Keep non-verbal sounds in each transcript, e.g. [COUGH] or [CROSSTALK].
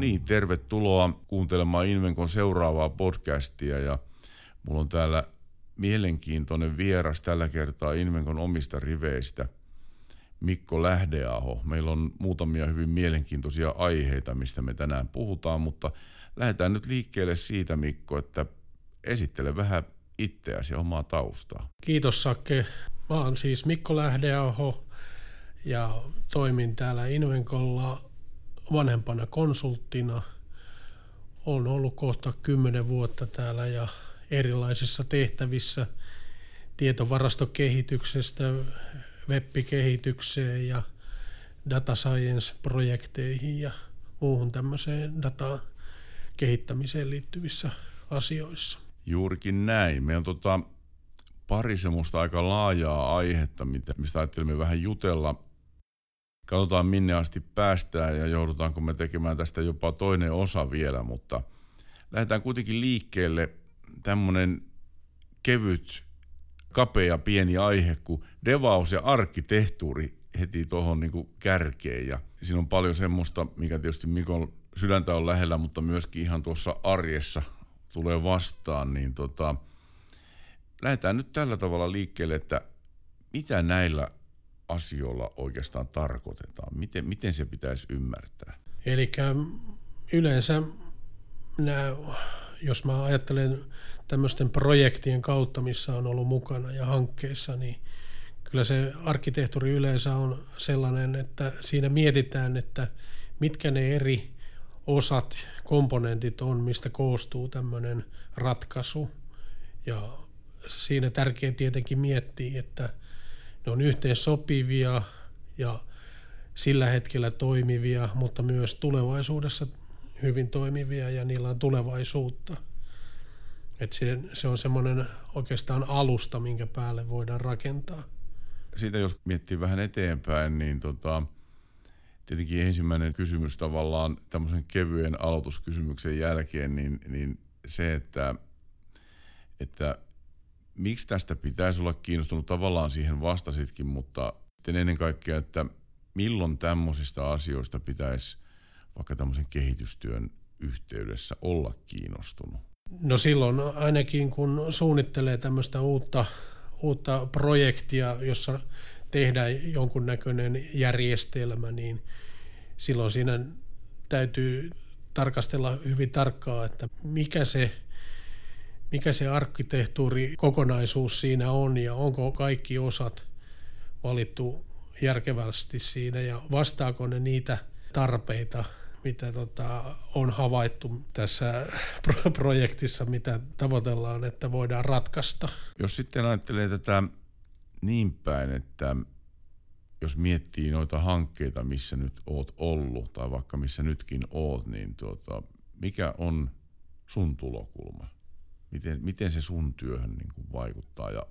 niin, tervetuloa kuuntelemaan Invenkon seuraavaa podcastia ja mulla on täällä mielenkiintoinen vieras tällä kertaa Invenkon omista riveistä, Mikko Lähdeaho. Meillä on muutamia hyvin mielenkiintoisia aiheita, mistä me tänään puhutaan, mutta lähdetään nyt liikkeelle siitä, Mikko, että esittele vähän itseäsi ja omaa taustaa. Kiitos Sakke. Mä oon siis Mikko Lähdeaho ja toimin täällä Invenkolla vanhempana konsulttina. Olen ollut kohta kymmenen vuotta täällä ja erilaisissa tehtävissä tietovarastokehityksestä webbikehitykseen ja data science-projekteihin ja muuhun tämmöiseen data kehittämiseen liittyvissä asioissa. Juurikin näin. Meillä on tota pari semmoista aika laajaa aihetta, mistä ajattelimme vähän jutella. Katsotaan minne asti päästään ja joudutaanko me tekemään tästä jopa toinen osa vielä, mutta lähdetään kuitenkin liikkeelle tämmöinen kevyt, kapea, pieni aihe kuin devaus ja arkkitehtuuri heti tuohon niin kärkeen. Ja siinä on paljon semmoista, mikä tietysti Mikon sydäntä on lähellä, mutta myöskin ihan tuossa arjessa tulee vastaan, niin tota, lähdetään nyt tällä tavalla liikkeelle, että mitä näillä asioilla oikeastaan tarkoitetaan? Miten, miten se pitäisi ymmärtää? Eli yleensä nämä, jos mä ajattelen tämmöisten projektien kautta, missä on ollut mukana ja hankkeissa, niin kyllä se arkkitehtuuri yleensä on sellainen, että siinä mietitään, että mitkä ne eri osat, komponentit on, mistä koostuu tämmöinen ratkaisu. Ja siinä tärkeää tietenkin miettiä, että ne on yhteen sopivia ja sillä hetkellä toimivia, mutta myös tulevaisuudessa hyvin toimivia ja niillä on tulevaisuutta. Et se, se on semmoinen oikeastaan alusta, minkä päälle voidaan rakentaa. Siitä jos miettii vähän eteenpäin, niin tota, tietenkin ensimmäinen kysymys tavallaan tämmöisen kevyen aloituskysymyksen jälkeen, niin, niin se, että, että miksi tästä pitäisi olla kiinnostunut, tavallaan siihen vastasitkin, mutta ennen kaikkea, että milloin tämmöisistä asioista pitäisi vaikka tämmöisen kehitystyön yhteydessä olla kiinnostunut? No silloin ainakin kun suunnittelee tämmöistä uutta, uutta projektia, jossa tehdään jonkunnäköinen järjestelmä, niin silloin siinä täytyy tarkastella hyvin tarkkaa, että mikä se, mikä se arkkitehtuuri kokonaisuus siinä on ja onko kaikki osat valittu järkevästi siinä ja vastaako ne niitä tarpeita, mitä tota, on havaittu tässä [LAUGHS] projektissa, mitä tavoitellaan, että voidaan ratkaista. Jos sitten ajattelee tätä niin päin, että jos miettii noita hankkeita, missä nyt oot ollut, tai vaikka missä nytkin oot, niin tuota, mikä on sun tulokulma? Miten, miten se sun työhön niin kuin vaikuttaa, ja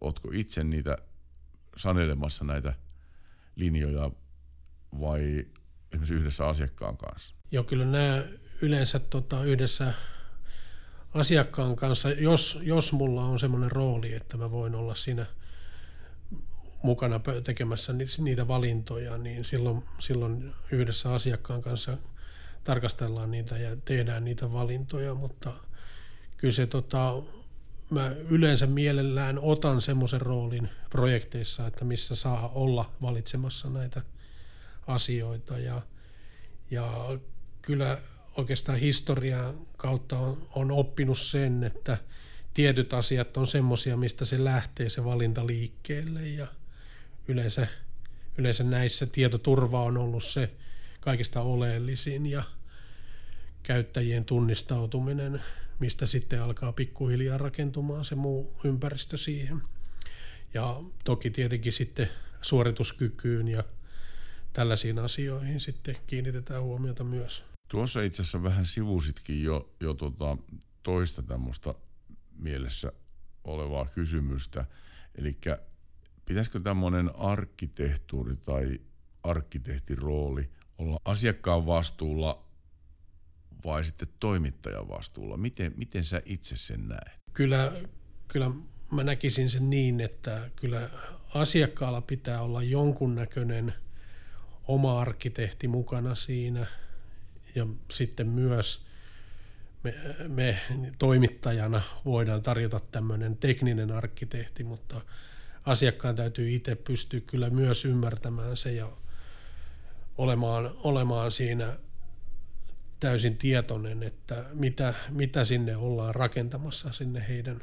ootko itse niitä sanelemassa näitä linjoja vai esimerkiksi yhdessä asiakkaan kanssa? Joo, kyllä nämä yleensä tota, yhdessä asiakkaan kanssa, jos, jos mulla on semmoinen rooli, että mä voin olla siinä mukana tekemässä niitä valintoja, niin silloin, silloin yhdessä asiakkaan kanssa tarkastellaan niitä ja tehdään niitä valintoja, mutta kyllä se tota, mä yleensä mielellään otan semmoisen roolin projekteissa, että missä saa olla valitsemassa näitä asioita. Ja, ja kyllä oikeastaan historian kautta on, on oppinut sen, että tietyt asiat on semmoisia, mistä se lähtee se valinta liikkeelle. Ja yleensä, yleensä näissä tietoturva on ollut se kaikista oleellisin ja käyttäjien tunnistautuminen, mistä sitten alkaa pikkuhiljaa rakentumaan se muu ympäristö siihen. Ja toki tietenkin sitten suorituskykyyn ja tällaisiin asioihin sitten kiinnitetään huomiota myös. Tuossa itse asiassa vähän sivusitkin jo, jo tota toista tämmöistä mielessä olevaa kysymystä. Eli pitäisikö tämmöinen arkkitehtuuri tai arkkitehtirooli olla asiakkaan vastuulla vai sitten toimittajan vastuulla? Miten, miten sä itse sen näet? Kyllä, kyllä mä näkisin sen niin, että kyllä asiakkaalla pitää olla jonkunnäköinen oma arkkitehti mukana siinä ja sitten myös me, me toimittajana voidaan tarjota tämmöinen tekninen arkkitehti, mutta asiakkaan täytyy itse pystyä kyllä myös ymmärtämään se ja olemaan, olemaan siinä täysin tietoinen, että mitä, mitä sinne ollaan rakentamassa sinne heidän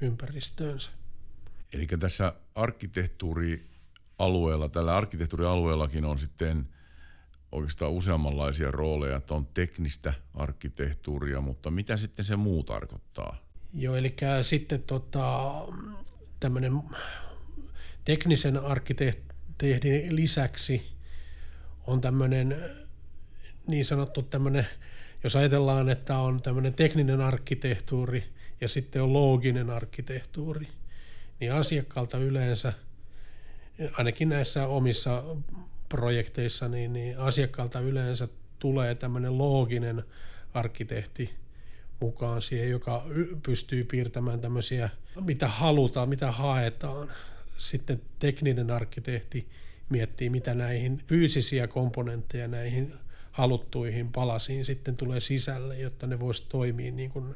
ympäristöönsä. Eli tässä arkkitehtuurialueella, tällä arkkitehtuurialueellakin on sitten oikeastaan useammanlaisia rooleja, että on teknistä arkkitehtuuria, mutta mitä sitten se muu tarkoittaa? Joo, eli sitten tota, tämmöinen teknisen arkkitehdin lisäksi on tämmöinen niin sanottu tämmöinen, jos ajatellaan, että on tämmöinen tekninen arkkitehtuuri ja sitten on looginen arkkitehtuuri, niin asiakkaalta yleensä, ainakin näissä omissa projekteissa, niin, niin asiakkaalta yleensä tulee tämmöinen looginen arkkitehti mukaan siihen, joka pystyy piirtämään tämmöisiä, mitä halutaan, mitä haetaan. Sitten tekninen arkkitehti miettii, mitä näihin fyysisiä komponentteja näihin haluttuihin palasiin sitten tulee sisälle, jotta ne voisi toimia niin kuin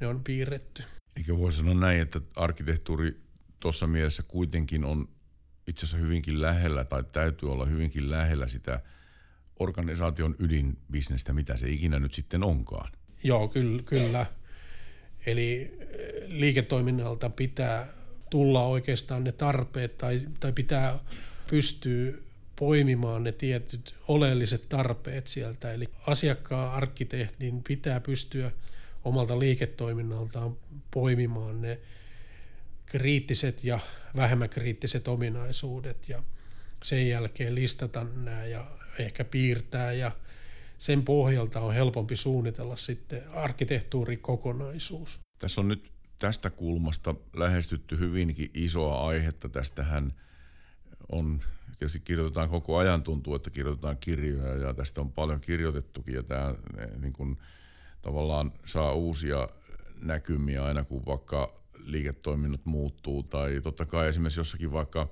ne on piirretty. Eikä voisi sanoa näin, että arkkitehtuuri tuossa mielessä kuitenkin on itse asiassa hyvinkin lähellä tai täytyy olla hyvinkin lähellä sitä organisaation ydinbisnestä, mitä se ikinä nyt sitten onkaan. Joo, kyllä. kyllä. Eli eh, liiketoiminnalta pitää tulla oikeastaan ne tarpeet tai, tai pitää pystyä poimimaan ne tietyt oleelliset tarpeet sieltä. Eli asiakkaan arkkitehdin pitää pystyä omalta liiketoiminnaltaan poimimaan ne kriittiset ja vähemmän kriittiset ominaisuudet ja sen jälkeen listata nämä ja ehkä piirtää ja sen pohjalta on helpompi suunnitella sitten arkkitehtuurikokonaisuus. Tässä on nyt tästä kulmasta lähestytty hyvinkin isoa aihetta. Tästähän on, tietysti kirjoitetaan koko ajan, tuntuu, että kirjoitetaan kirjoja ja tästä on paljon kirjoitettukin ja tämä niin kuin, tavallaan saa uusia näkymiä aina kun vaikka liiketoiminnot muuttuu tai totta kai esimerkiksi jossakin vaikka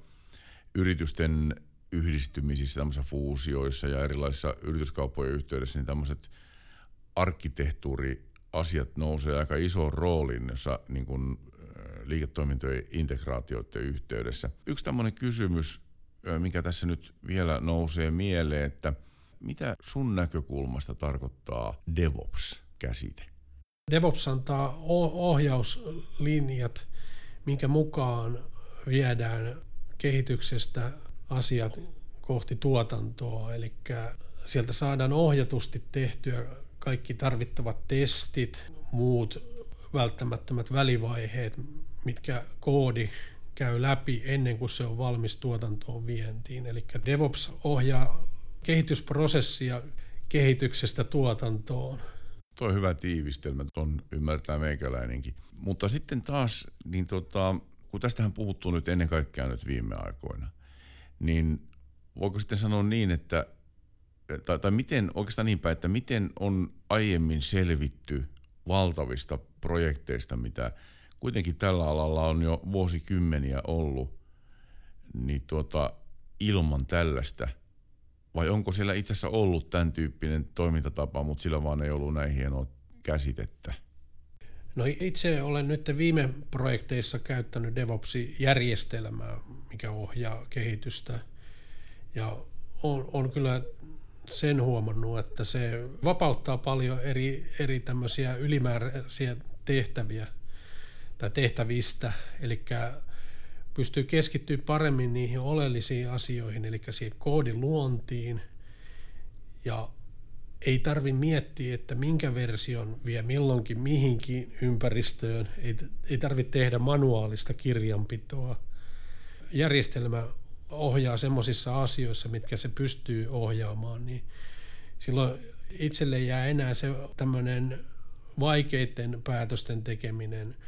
yritysten yhdistymisissä, tämmöisissä fuusioissa ja erilaisissa yrityskauppojen yhteydessä, niin tämmöiset arkkitehtuuriasiat nousee aika isoon rooliin, jossa niin kuin, liiketoimintojen integraatioiden yhteydessä. Yksi tämmöinen kysymys, mikä tässä nyt vielä nousee mieleen, että mitä sun näkökulmasta tarkoittaa DevOps-käsite? DevOps antaa ohjauslinjat, minkä mukaan viedään kehityksestä asiat kohti tuotantoa. Eli sieltä saadaan ohjatusti tehtyä kaikki tarvittavat testit, muut välttämättömät välivaiheet, mitkä koodi käy läpi ennen kuin se on valmis tuotantoon vientiin. Eli DevOps ohjaa kehitysprosessia kehityksestä tuotantoon. Tuo on hyvä tiivistelmä, tuon ymmärtää meikäläinenkin. Mutta sitten taas, niin tota, kun tästähän puhuttuu nyt ennen kaikkea nyt viime aikoina, niin voiko sitten sanoa niin, että tai, tai miten, oikeastaan niin päin, että miten on aiemmin selvitty valtavista projekteista, mitä kuitenkin tällä alalla on jo vuosikymmeniä ollut, niin tuota, ilman tällaista – vai onko siellä itse asiassa ollut tämän tyyppinen toimintatapa, mutta sillä vaan ei ollut näin hienoa käsitettä? No itse olen nyt viime projekteissa käyttänyt DevOps-järjestelmää, mikä ohjaa kehitystä. Ja on, on kyllä sen huomannut, että se vapauttaa paljon eri, eri tämmöisiä ylimääräisiä tehtäviä tai tehtävistä. Eli pystyy keskittyä paremmin niihin oleellisiin asioihin, eli siihen koodin luontiin, ja ei tarvi miettiä, että minkä version vie milloinkin mihinkin ympäristöön, ei, ei tarvitse tehdä manuaalista kirjanpitoa. Järjestelmä ohjaa semmoisissa asioissa, mitkä se pystyy ohjaamaan, niin silloin itselle jää enää se tämmöinen vaikeiden päätösten tekeminen –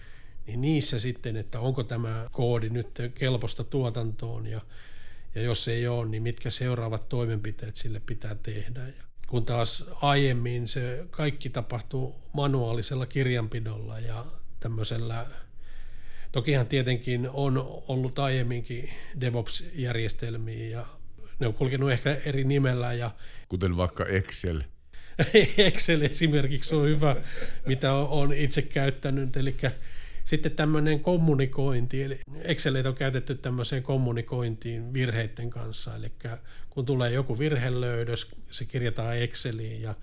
niin niissä sitten, että onko tämä koodi nyt kelpoista tuotantoon ja, ja jos ei ole, niin mitkä seuraavat toimenpiteet sille pitää tehdä. Ja kun taas aiemmin se kaikki tapahtuu manuaalisella kirjanpidolla ja tämmöisellä, tokihan tietenkin on ollut aiemminkin DevOps-järjestelmiä ja ne on kulkenut ehkä eri nimellä. Ja, Kuten vaikka Excel. [LAUGHS] Excel esimerkiksi on hyvä, mitä olen itse käyttänyt. Eli sitten tämmöinen kommunikointi, eli Exceleitä on käytetty tämmöiseen kommunikointiin virheiden kanssa, eli kun tulee joku virhelöydös, se kirjataan Exceliin ja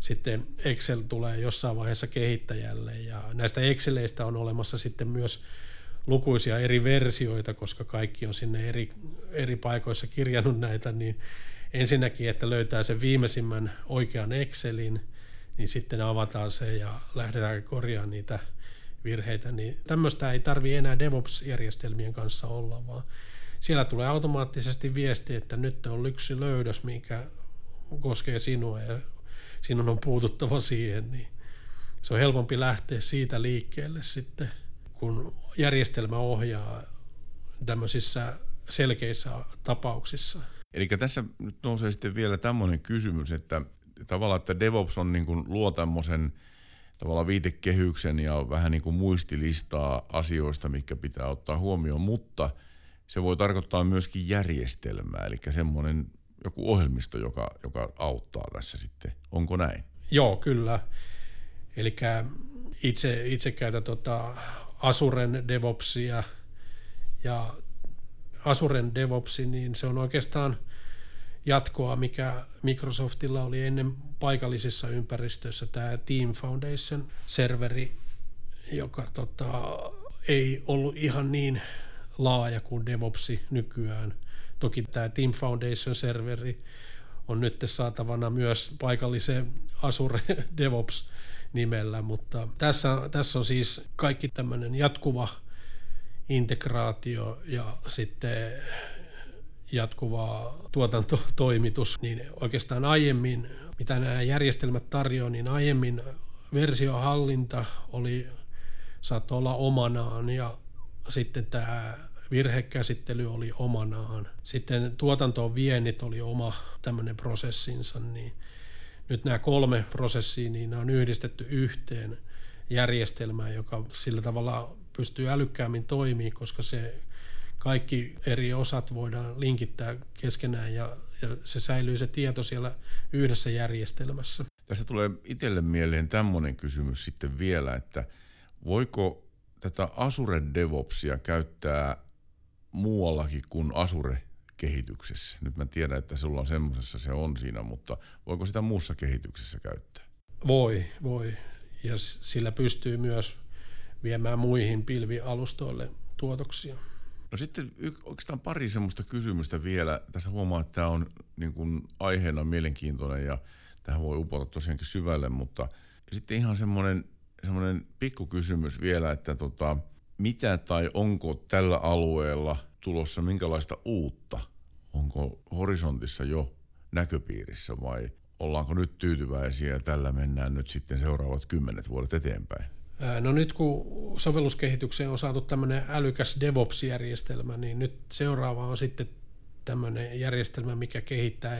sitten Excel tulee jossain vaiheessa kehittäjälle. Ja näistä Exceleistä on olemassa sitten myös lukuisia eri versioita, koska kaikki on sinne eri, eri paikoissa kirjannut näitä, niin ensinnäkin, että löytää sen viimeisimmän oikean Excelin, niin sitten avataan se ja lähdetään korjaamaan niitä virheitä, niin tämmöistä ei tarvi enää DevOps-järjestelmien kanssa olla, vaan siellä tulee automaattisesti viesti, että nyt on lyksy löydös, mikä koskee sinua ja sinun on puututtava siihen, niin se on helpompi lähteä siitä liikkeelle sitten, kun järjestelmä ohjaa tämmöisissä selkeissä tapauksissa. Eli tässä nyt nousee sitten vielä tämmöinen kysymys, että tavallaan, että DevOps on niin kuin luo tämmöisen tavallaan viitekehyksen ja vähän niin kuin muistilistaa asioista, mikä pitää ottaa huomioon, mutta se voi tarkoittaa myöskin järjestelmää, eli semmoinen joku ohjelmisto, joka, joka auttaa tässä sitten. Onko näin? Joo, kyllä. Eli itse, itse käytän tota Azuren DevOpsia ja Azuren DevOpsi, niin se on oikeastaan jatkoa, mikä Microsoftilla oli ennen paikallisissa ympäristöissä, tämä Team Foundation-serveri, joka tota, ei ollut ihan niin laaja kuin DevOpsi nykyään. Toki tämä Team Foundation-serveri on nyt saatavana myös paikalliseen Azure [LAUGHS] DevOps nimellä, mutta tässä, tässä on siis kaikki tämmöinen jatkuva integraatio ja sitten jatkuva tuotantotoimitus, niin oikeastaan aiemmin, mitä nämä järjestelmät tarjoaa, niin aiemmin versiohallinta oli, saattoi olla omanaan ja sitten tämä virhekäsittely oli omanaan. Sitten tuotantoon viennit oli oma tämmöinen prosessinsa, niin nyt nämä kolme prosessia, niin nämä on yhdistetty yhteen järjestelmään, joka sillä tavalla pystyy älykkäämmin toimimaan, koska se kaikki eri osat voidaan linkittää keskenään ja, ja se säilyy se tieto siellä yhdessä järjestelmässä. Tässä tulee itselle mieleen tämmöinen kysymys sitten vielä, että voiko tätä Azure DevOpsia käyttää muuallakin kuin Azure-kehityksessä? Nyt mä tiedän, että sulla on semmoisessa se on siinä, mutta voiko sitä muussa kehityksessä käyttää? Voi, voi. Ja sillä pystyy myös viemään muihin pilvialustoille tuotoksia. No sitten oikeastaan pari semmoista kysymystä vielä. Tässä huomaa, että tämä on niin kuin aiheena mielenkiintoinen ja tähän voi upota tosiaankin syvälle, mutta sitten ihan semmoinen, semmoinen pikkukysymys vielä, että tota, mitä tai onko tällä alueella tulossa minkälaista uutta? Onko horisontissa jo näköpiirissä vai ollaanko nyt tyytyväisiä ja tällä mennään nyt sitten seuraavat kymmenet vuodet eteenpäin? No nyt kun sovelluskehitykseen on saatu tämmöinen älykäs DevOps-järjestelmä, niin nyt seuraava on sitten tämmöinen järjestelmä, mikä kehittää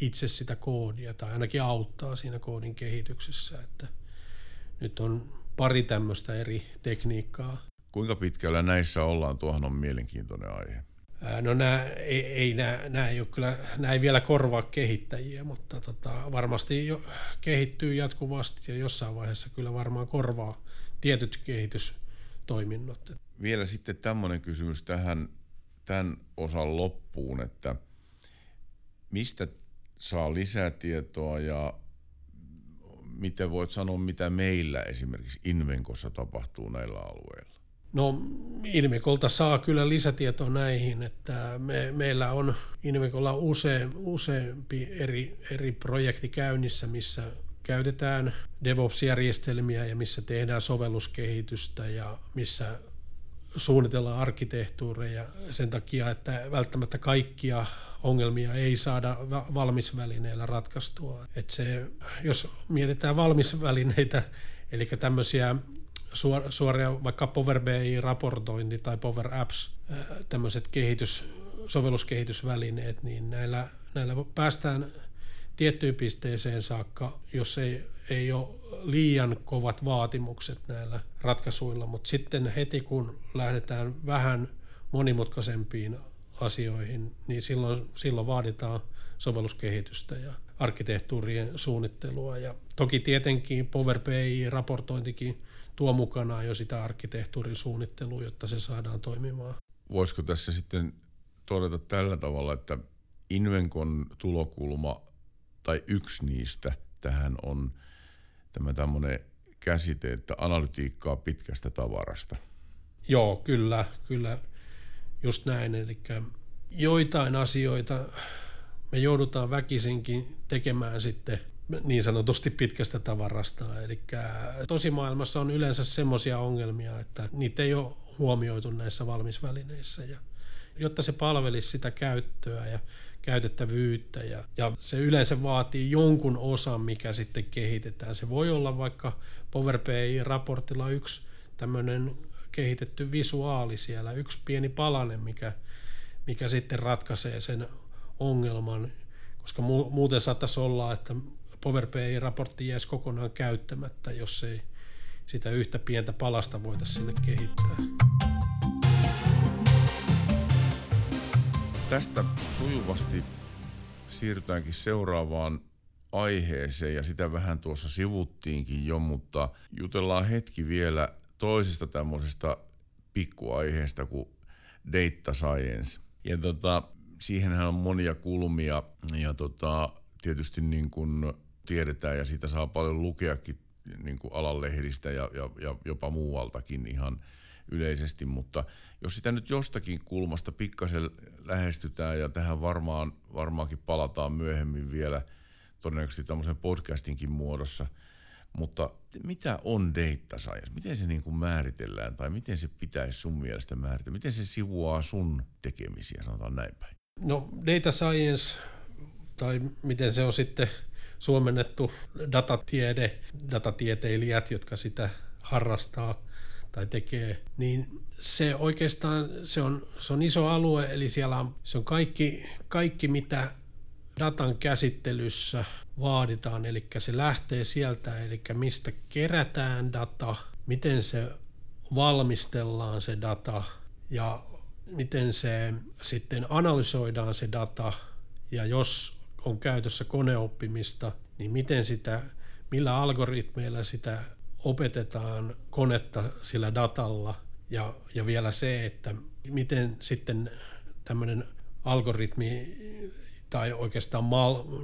itse sitä koodia tai ainakin auttaa siinä koodin kehityksessä. Että nyt on pari tämmöistä eri tekniikkaa. Kuinka pitkällä näissä ollaan? Tuohan on mielenkiintoinen aihe. No nämä ei, ei, nämä, nämä ei ole kyllä, nämä ei vielä korvaa kehittäjiä, mutta tota, varmasti jo kehittyy jatkuvasti ja jossain vaiheessa kyllä varmaan korvaa tietyt kehitystoiminnot. Vielä sitten tämmöinen kysymys tähän tämän osan loppuun, että mistä saa lisätietoa ja miten voit sanoa, mitä meillä esimerkiksi Invenkossa tapahtuu näillä alueilla? No Invekolta saa kyllä lisätietoa näihin, että me, meillä on Invekolla use, useampi eri, eri projekti käynnissä, missä käytetään DevOps-järjestelmiä ja missä tehdään sovelluskehitystä ja missä suunnitellaan arkkitehtuureja sen takia, että välttämättä kaikkia ongelmia ei saada valmisvälineillä ratkaistua. Että se, jos mietitään valmisvälineitä, eli tämmöisiä suoria vaikka Power BI-raportointi tai Power Apps, tämmöiset kehitys, sovelluskehitysvälineet, niin näillä, näillä päästään tiettyyn pisteeseen saakka, jos ei, ei ole liian kovat vaatimukset näillä ratkaisuilla, mutta sitten heti kun lähdetään vähän monimutkaisempiin asioihin, niin silloin, silloin vaaditaan sovelluskehitystä ja arkkitehtuurien suunnittelua. Ja toki tietenkin Power BI-raportointikin tuo mukanaan jo sitä arkkitehtuurin suunnittelua, jotta se saadaan toimimaan. Voisiko tässä sitten todeta tällä tavalla, että Invenkon tulokulma tai yksi niistä tähän on tämä tämmöinen käsite, että analytiikkaa pitkästä tavarasta. Joo, kyllä, kyllä, just näin. Eli joitain asioita me joudutaan väkisinkin tekemään sitten niin sanotusti pitkästä tavarasta. Eli tosimaailmassa on yleensä semmoisia ongelmia, että niitä ei ole huomioitu näissä valmisvälineissä. Ja jotta se palvelisi sitä käyttöä ja käytettävyyttä ja, ja se yleensä vaatii jonkun osan, mikä sitten kehitetään. Se voi olla vaikka Power BI-raportilla yksi tämmöinen kehitetty visuaali siellä, yksi pieni palanen, mikä, mikä sitten ratkaisee sen ongelman, koska muuten saattaisi olla, että Power BI-raportti jäisi kokonaan käyttämättä, jos ei sitä yhtä pientä palasta voitaisiin sinne kehittää. Tästä sujuvasti siirrytäänkin seuraavaan aiheeseen ja sitä vähän tuossa sivuttiinkin jo, mutta jutellaan hetki vielä toisesta tämmöisestä pikkuaiheesta kuin data science. Ja tota, siihenhän on monia kulmia ja tota, tietysti niin kuin tiedetään ja siitä saa paljon lukeakin niin kuin alan lehdistä ja, ja, ja jopa muualtakin ihan yleisesti, mutta jos sitä nyt jostakin kulmasta pikkasen lähestytään ja tähän varmaan, varmaankin palataan myöhemmin vielä todennäköisesti tämmöisen podcastinkin muodossa, mutta mitä on data science? Miten se niin kuin määritellään tai miten se pitäisi sun mielestä määritellä? Miten se sivuaa sun tekemisiä, sanotaan näin päin? No data science, tai miten se on sitten suomennettu datatiede, datatieteilijät, jotka sitä harrastaa tai tekee, niin se oikeastaan se on, se on iso alue, eli siellä on, se on kaikki, kaikki, mitä datan käsittelyssä vaaditaan, eli se lähtee sieltä, eli mistä kerätään data, miten se valmistellaan se data ja miten se sitten analysoidaan se data. Ja jos on käytössä koneoppimista, niin miten sitä, millä algoritmeilla sitä opetetaan konetta sillä datalla ja, ja vielä se, että miten sitten tämmöinen algoritmi tai oikeastaan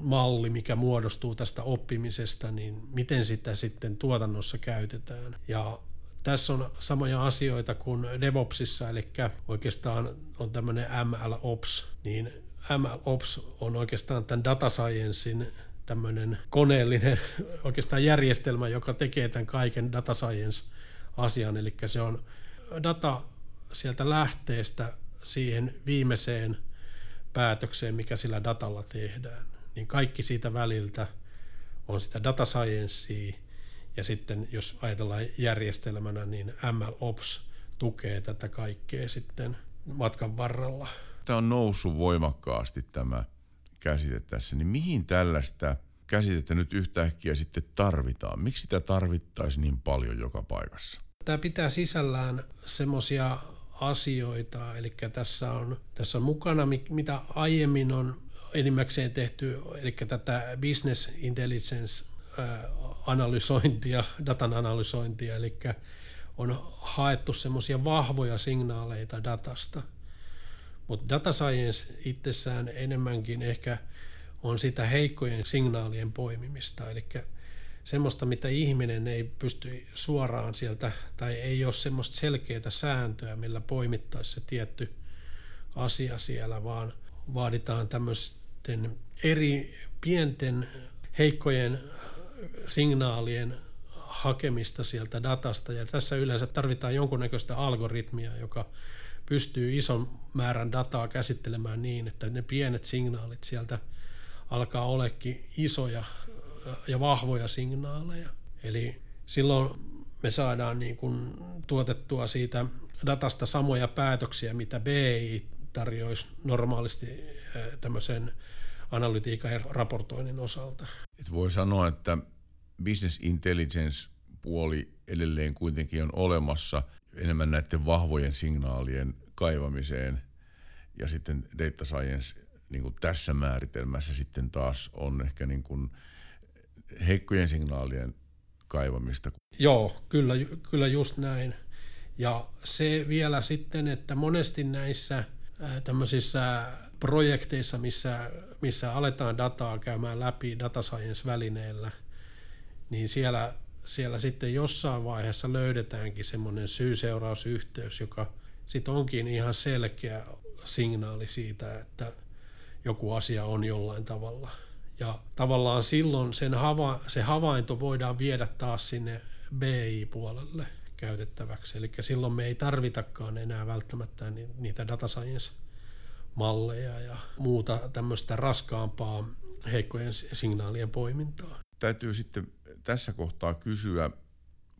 malli, mikä muodostuu tästä oppimisesta, niin miten sitä sitten tuotannossa käytetään. Ja tässä on samoja asioita kuin DevOpsissa, eli oikeastaan on tämmöinen MLOps, niin MLOps on oikeastaan tämän data sciencein tämmöinen koneellinen oikeastaan järjestelmä, joka tekee tämän kaiken data science-asian, eli se on data sieltä lähteestä siihen viimeiseen päätökseen, mikä sillä datalla tehdään. Niin kaikki siitä väliltä on sitä data sciencea, ja sitten jos ajatellaan järjestelmänä, niin MLOps tukee tätä kaikkea sitten matkan varrella. Tämä on noussut voimakkaasti tämä käsite tässä, niin mihin tällaista käsitettä nyt yhtäkkiä sitten tarvitaan? Miksi sitä tarvittaisiin niin paljon joka paikassa? Tämä pitää sisällään semmoisia asioita, eli tässä on, tässä on mukana, mitä aiemmin on enimmäkseen tehty, eli tätä business intelligence analysointia, datan analysointia, eli on haettu semmoisia vahvoja signaaleita datasta. Mutta data science itsessään enemmänkin ehkä on sitä heikkojen signaalien poimimista, eli semmoista, mitä ihminen ei pysty suoraan sieltä, tai ei ole semmoista selkeää sääntöä, millä poimittaisi se tietty asia siellä, vaan vaaditaan tämmöisten eri pienten heikkojen signaalien hakemista sieltä datasta, ja tässä yleensä tarvitaan jonkunnäköistä algoritmia, joka pystyy ison määrän dataa käsittelemään niin, että ne pienet signaalit sieltä alkaa olekin isoja ja vahvoja signaaleja. Eli silloin me saadaan niin kuin tuotettua siitä datasta samoja päätöksiä, mitä BI tarjoaisi normaalisti tämmöisen analytiikan ja raportoinnin osalta. Et voi sanoa, että business intelligence puoli edelleen kuitenkin on olemassa enemmän näiden vahvojen signaalien kaivamiseen ja sitten data science niin kuin tässä määritelmässä sitten taas on ehkä niin kuin heikkojen signaalien kaivamista. Joo, kyllä, kyllä just näin. Ja se vielä sitten, että monesti näissä tämmöisissä projekteissa, missä, missä aletaan dataa käymään läpi data science-välineellä, niin siellä, siellä sitten jossain vaiheessa löydetäänkin semmoinen syy-seurausyhteys, joka sitten onkin ihan selkeä signaali siitä, että joku asia on jollain tavalla. Ja tavallaan silloin sen hava, se havainto voidaan viedä taas sinne BI-puolelle käytettäväksi. Eli silloin me ei tarvitakaan enää välttämättä niitä data science malleja ja muuta tämmöistä raskaampaa heikkojen signaalien poimintaa. Täytyy sitten tässä kohtaa kysyä,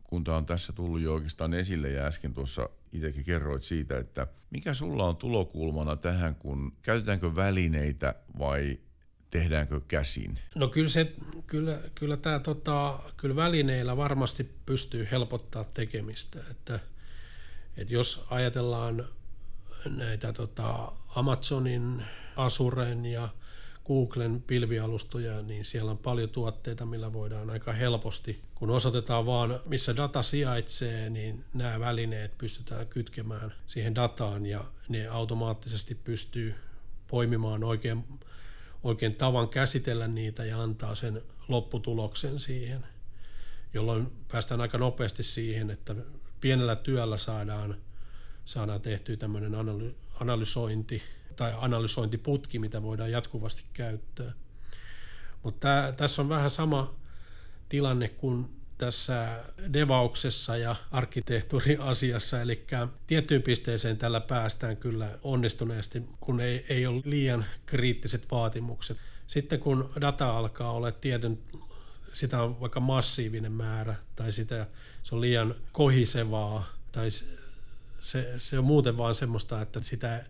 kun tämä on tässä tullut jo oikeastaan esille ja äsken tuossa itsekin kerroit siitä, että mikä sulla on tulokulmana tähän, kun käytetäänkö välineitä vai tehdäänkö käsin? No kyllä, se, kyllä, kyllä, tämä, tota, kyllä välineillä varmasti pystyy helpottaa tekemistä, että, että jos ajatellaan näitä tota, Amazonin, Azuren ja Googlen pilvialustoja, niin siellä on paljon tuotteita, millä voidaan aika helposti, kun osoitetaan vaan, missä data sijaitsee, niin nämä välineet pystytään kytkemään siihen dataan ja ne automaattisesti pystyy poimimaan oikein, oikein tavan käsitellä niitä ja antaa sen lopputuloksen siihen, jolloin päästään aika nopeasti siihen, että pienellä työllä saadaan, saadaan tehtyä tämmöinen analysointi tai analysointiputki, mitä voidaan jatkuvasti käyttää. Mutta tässä on vähän sama tilanne kuin tässä devauksessa ja arkkitehtuuriasiassa, eli tiettyyn pisteeseen tällä päästään kyllä onnistuneesti, kun ei, ei ole liian kriittiset vaatimukset. Sitten kun data alkaa olla tietyn, sitä on vaikka massiivinen määrä, tai sitä, se on liian kohisevaa, tai se, se on muuten vaan semmoista, että sitä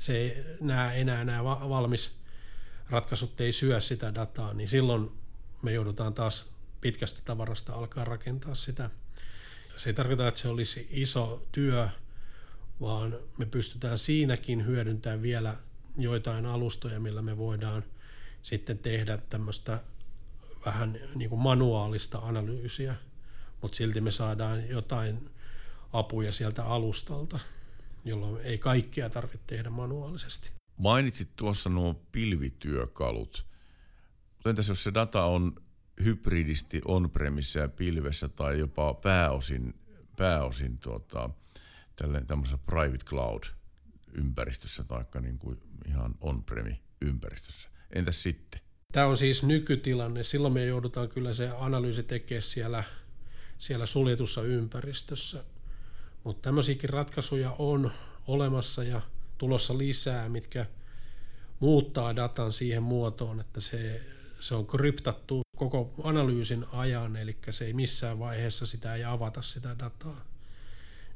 se nämä, enää nämä valmis ratkaisut ei syö sitä dataa, niin silloin me joudutaan taas pitkästä tavarasta alkaa rakentaa sitä. Se ei tarkoita, että se olisi iso työ, vaan me pystytään siinäkin hyödyntämään vielä joitain alustoja, millä me voidaan sitten tehdä tämmöistä vähän niin kuin manuaalista analyysiä, mutta silti me saadaan jotain apuja sieltä alustalta jolloin ei kaikkea tarvitse tehdä manuaalisesti. Mainitsit tuossa nuo pilvityökalut. Entäs jos se data on hybridisti on-premissa ja pilvessä tai jopa pääosin, pääosin tuota, tämmöisessä private cloud ympäristössä tai niin kuin ihan on-premi ympäristössä. Entäs sitten? Tämä on siis nykytilanne. Silloin me joudutaan kyllä se analyysi tekemään siellä, siellä suljetussa ympäristössä. Mutta tämmöisiäkin ratkaisuja on olemassa ja tulossa lisää, mitkä muuttaa datan siihen muotoon, että se, se on kryptattu koko analyysin ajan, eli se ei missään vaiheessa sitä ei avata sitä dataa.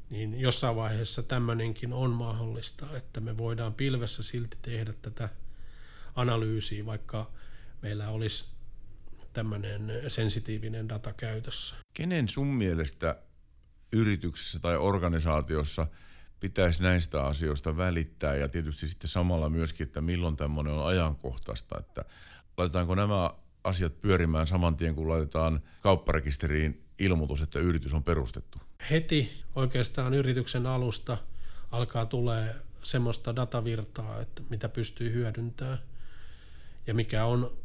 Niin jossain vaiheessa tämmöinenkin on mahdollista, että me voidaan pilvessä silti tehdä tätä analyysiä, vaikka meillä olisi tämmöinen sensitiivinen data käytössä. Kenen sun mielestä yrityksessä tai organisaatiossa pitäisi näistä asioista välittää ja tietysti sitten samalla myöskin, että milloin tämmöinen on ajankohtaista, että laitetaanko nämä asiat pyörimään saman tien, kun laitetaan kaupparekisteriin ilmoitus, että yritys on perustettu? Heti oikeastaan yrityksen alusta alkaa tulee semmoista datavirtaa, että mitä pystyy hyödyntämään ja mikä on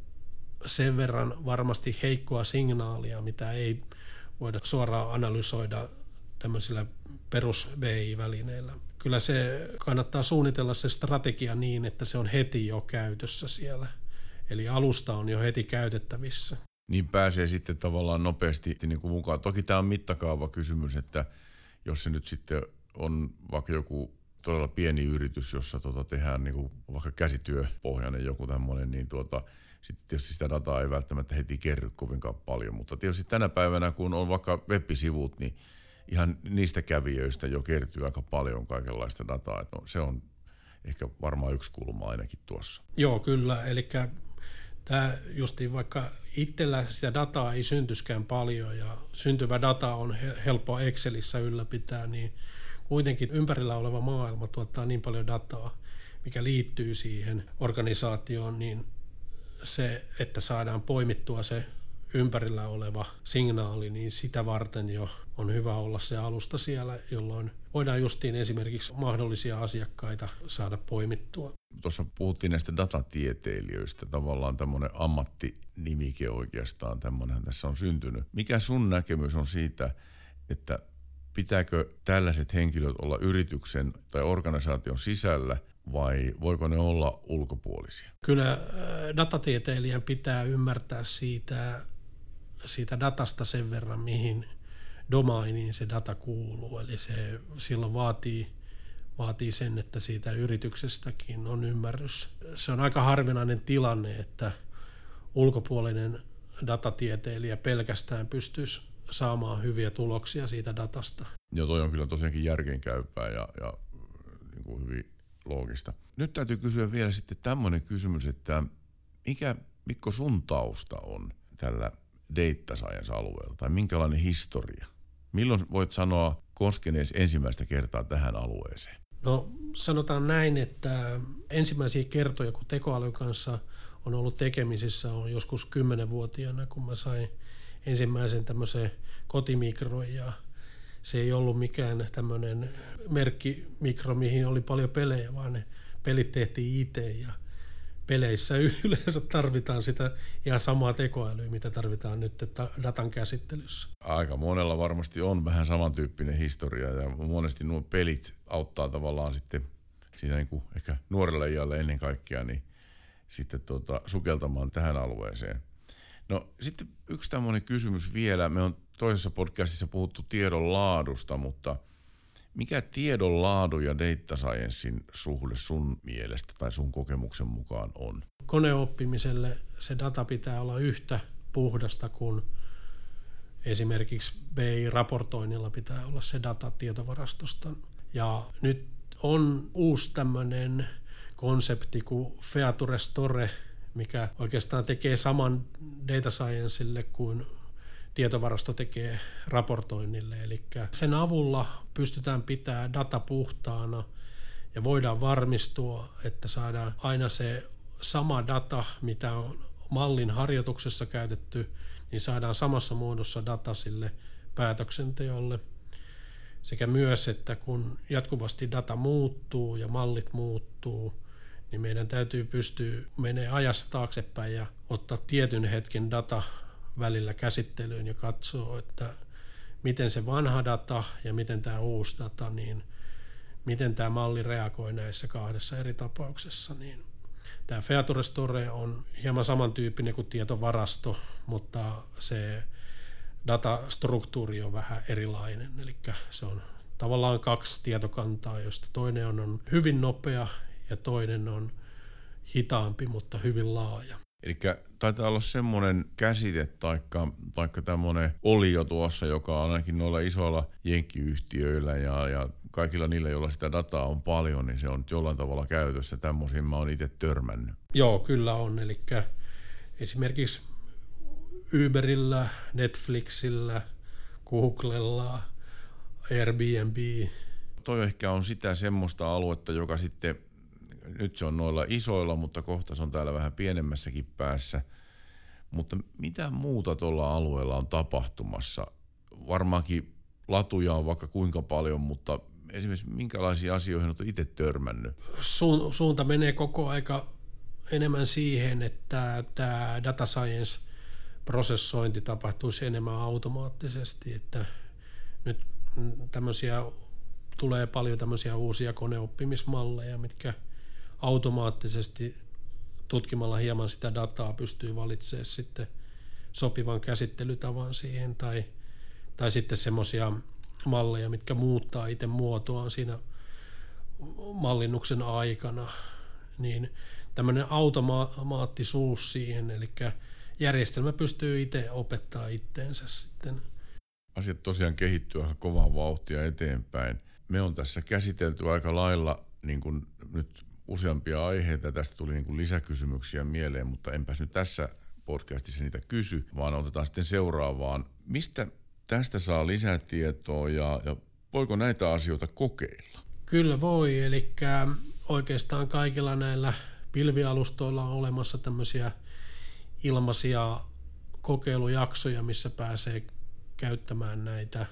sen verran varmasti heikkoa signaalia, mitä ei voida suoraan analysoida tämmöisillä perus BI-välineillä. Kyllä se kannattaa suunnitella se strategia niin, että se on heti jo käytössä siellä. Eli alusta on jo heti käytettävissä. Niin pääsee sitten tavallaan nopeasti niin kuin mukaan. Toki tämä on mittakaava kysymys, että jos se nyt sitten on vaikka joku todella pieni yritys, jossa tuota tehdään niin kuin vaikka käsityöpohjainen joku tämmöinen, niin tuota, sitten tietysti sitä dataa ei välttämättä heti kerry kovinkaan paljon, mutta tietysti tänä päivänä, kun on vaikka web-sivut, niin ihan niistä kävijöistä jo kertyy aika paljon kaikenlaista dataa. No, se on ehkä varmaan yksi kulma ainakin tuossa. Joo, kyllä. Eli tämä justi vaikka itsellä sitä dataa ei syntyskään paljon ja syntyvä data on helppo Excelissä ylläpitää, niin kuitenkin ympärillä oleva maailma tuottaa niin paljon dataa, mikä liittyy siihen organisaatioon, niin se, että saadaan poimittua se ympärillä oleva signaali, niin sitä varten jo on hyvä olla se alusta siellä, jolloin voidaan justiin esimerkiksi mahdollisia asiakkaita saada poimittua. Tuossa puhuttiin näistä datatieteilijöistä, tavallaan tämmöinen ammattinimike oikeastaan tämmöinen tässä on syntynyt. Mikä sun näkemys on siitä, että pitääkö tällaiset henkilöt olla yrityksen tai organisaation sisällä vai voiko ne olla ulkopuolisia? Kyllä äh, datatieteilijän pitää ymmärtää siitä, siitä datasta sen verran, mihin domainiin se data kuuluu. Eli se silloin vaatii, vaatii sen, että siitä yrityksestäkin on ymmärrys. Se on aika harvinainen tilanne, että ulkopuolinen datatieteilijä pelkästään pystyisi saamaan hyviä tuloksia siitä datasta. Joo, toi on kyllä tosiaankin järkeenkäypää ja, ja niin kuin hyvin loogista. Nyt täytyy kysyä vielä sitten tämmöinen kysymys, että mikä Mikko sun tausta on tällä data science-alueella, tai minkälainen historia? Milloin voit sanoa koskeneesi ensimmäistä kertaa tähän alueeseen? No sanotaan näin, että ensimmäisiä kertoja, kun tekoälyn kanssa on ollut tekemisissä, on joskus kymmenenvuotiaana, kun mä sain ensimmäisen tämmöisen kotimikron ja se ei ollut mikään tämmöinen merkkimikro, mihin oli paljon pelejä, vaan ne pelit tehtiin itse ja peleissä [LAUGHS] yleensä tarvitaan sitä ihan samaa tekoälyä, mitä tarvitaan nyt datan käsittelyssä. Aika monella varmasti on vähän samantyyppinen historia ja monesti nuo pelit auttaa tavallaan sitten siinä niin kuin ehkä nuorelle iälle ennen kaikkea niin sitten tuota, sukeltamaan tähän alueeseen. No sitten yksi tämmöinen kysymys vielä. Me on toisessa podcastissa puhuttu tiedon laadusta, mutta mikä tiedon laadu ja data sciencein suhde sun mielestä tai sun kokemuksen mukaan on? Koneoppimiselle se data pitää olla yhtä puhdasta kuin esimerkiksi BI-raportoinnilla pitää olla se data tietovarastosta. Ja nyt on uusi tämmöinen konsepti kuin Feature Store, mikä oikeastaan tekee saman data scienceille kuin tietovarasto tekee raportoinnille. Eli sen avulla pystytään pitämään data puhtaana ja voidaan varmistua, että saadaan aina se sama data, mitä on mallin harjoituksessa käytetty, niin saadaan samassa muodossa data sille päätöksenteolle. Sekä myös, että kun jatkuvasti data muuttuu ja mallit muuttuu, niin meidän täytyy pystyä menemään ajassa taaksepäin ja ottaa tietyn hetken data välillä käsittelyyn ja katsoo, että miten se vanha data ja miten tämä uusi data, niin miten tämä malli reagoi näissä kahdessa eri tapauksessa, niin tämä Feature Store on hieman samantyyppinen kuin tietovarasto, mutta se datastruktuuri on vähän erilainen, eli se on tavallaan kaksi tietokantaa, joista toinen on, on hyvin nopea ja toinen on hitaampi, mutta hyvin laaja. Eli taitaa olla semmoinen käsite taikka, taikka tämmöinen olio tuossa, joka on ainakin noilla isoilla jenkkiyhtiöillä ja, ja kaikilla niillä, joilla sitä dataa on paljon, niin se on jollain tavalla käytössä. Tämmöisiin mä oon itse törmännyt. Joo, kyllä on. Eli esimerkiksi Uberillä, Netflixillä, Googlella, Airbnb. Toi ehkä on sitä semmoista aluetta, joka sitten nyt se on noilla isoilla, mutta kohta se on täällä vähän pienemmässäkin päässä. Mutta mitä muuta tuolla alueella on tapahtumassa? Varmaankin latuja on vaikka kuinka paljon, mutta esimerkiksi minkälaisiin asioihin olet itse törmännyt? Su- suunta menee koko aika enemmän siihen, että tämä data science prosessointi tapahtuisi enemmän automaattisesti, että nyt tämmöisiä tulee paljon tämmöisiä uusia koneoppimismalleja, mitkä – automaattisesti tutkimalla hieman sitä dataa pystyy valitsemaan sitten sopivan käsittelytavan siihen tai, tai sitten semmoisia malleja, mitkä muuttaa itse muotoaan siinä mallinnuksen aikana, niin tämmöinen automaattisuus siihen, eli järjestelmä pystyy itse opettaa itteensä sitten. Asiat tosiaan kehittyy aika kovaa vauhtia eteenpäin. Me on tässä käsitelty aika lailla niin kuin nyt useampia aiheita. Tästä tuli niin kuin lisäkysymyksiä mieleen, mutta enpäs nyt tässä podcastissa niitä kysy, vaan otetaan sitten seuraavaan. Mistä tästä saa lisätietoa ja, ja Voiko näitä asioita kokeilla? Kyllä voi, eli oikeastaan kaikilla näillä pilvialustoilla on olemassa tämmöisiä ilmaisia kokeilujaksoja, missä pääsee käyttämään näitä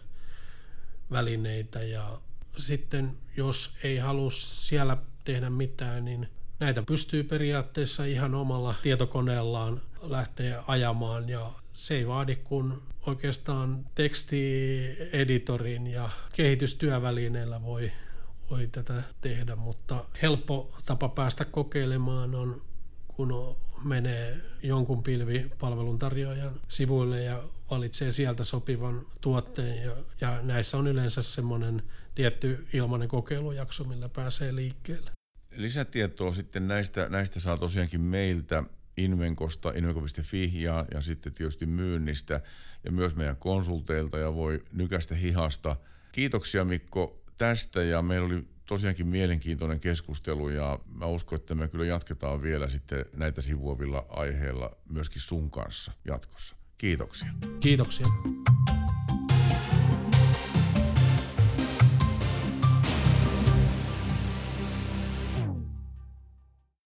välineitä ja sitten jos ei halua siellä tehdä mitään, niin näitä pystyy periaatteessa ihan omalla tietokoneellaan lähteä ajamaan. Ja se ei vaadi kuin oikeastaan tekstieditorin ja kehitystyövälineillä voi, voi tätä tehdä, mutta helppo tapa päästä kokeilemaan on, kun menee jonkun pilvipalvelun tarjoajan sivuille ja valitsee sieltä sopivan tuotteen. Ja, ja näissä on yleensä semmoinen tietty ilmainen kokeilujakso, millä pääsee liikkeelle. Lisätietoa sitten näistä, näistä saa tosiaankin meiltä Invenkosta, invenko.fi ja, ja sitten tietysti myynnistä ja myös meidän konsulteilta ja voi nykästä hihasta. Kiitoksia Mikko tästä ja meillä oli tosiaankin mielenkiintoinen keskustelu ja mä uskon, että me kyllä jatketaan vielä sitten näitä sivuavilla aiheilla myöskin sun kanssa jatkossa. Kiitoksia. Kiitoksia.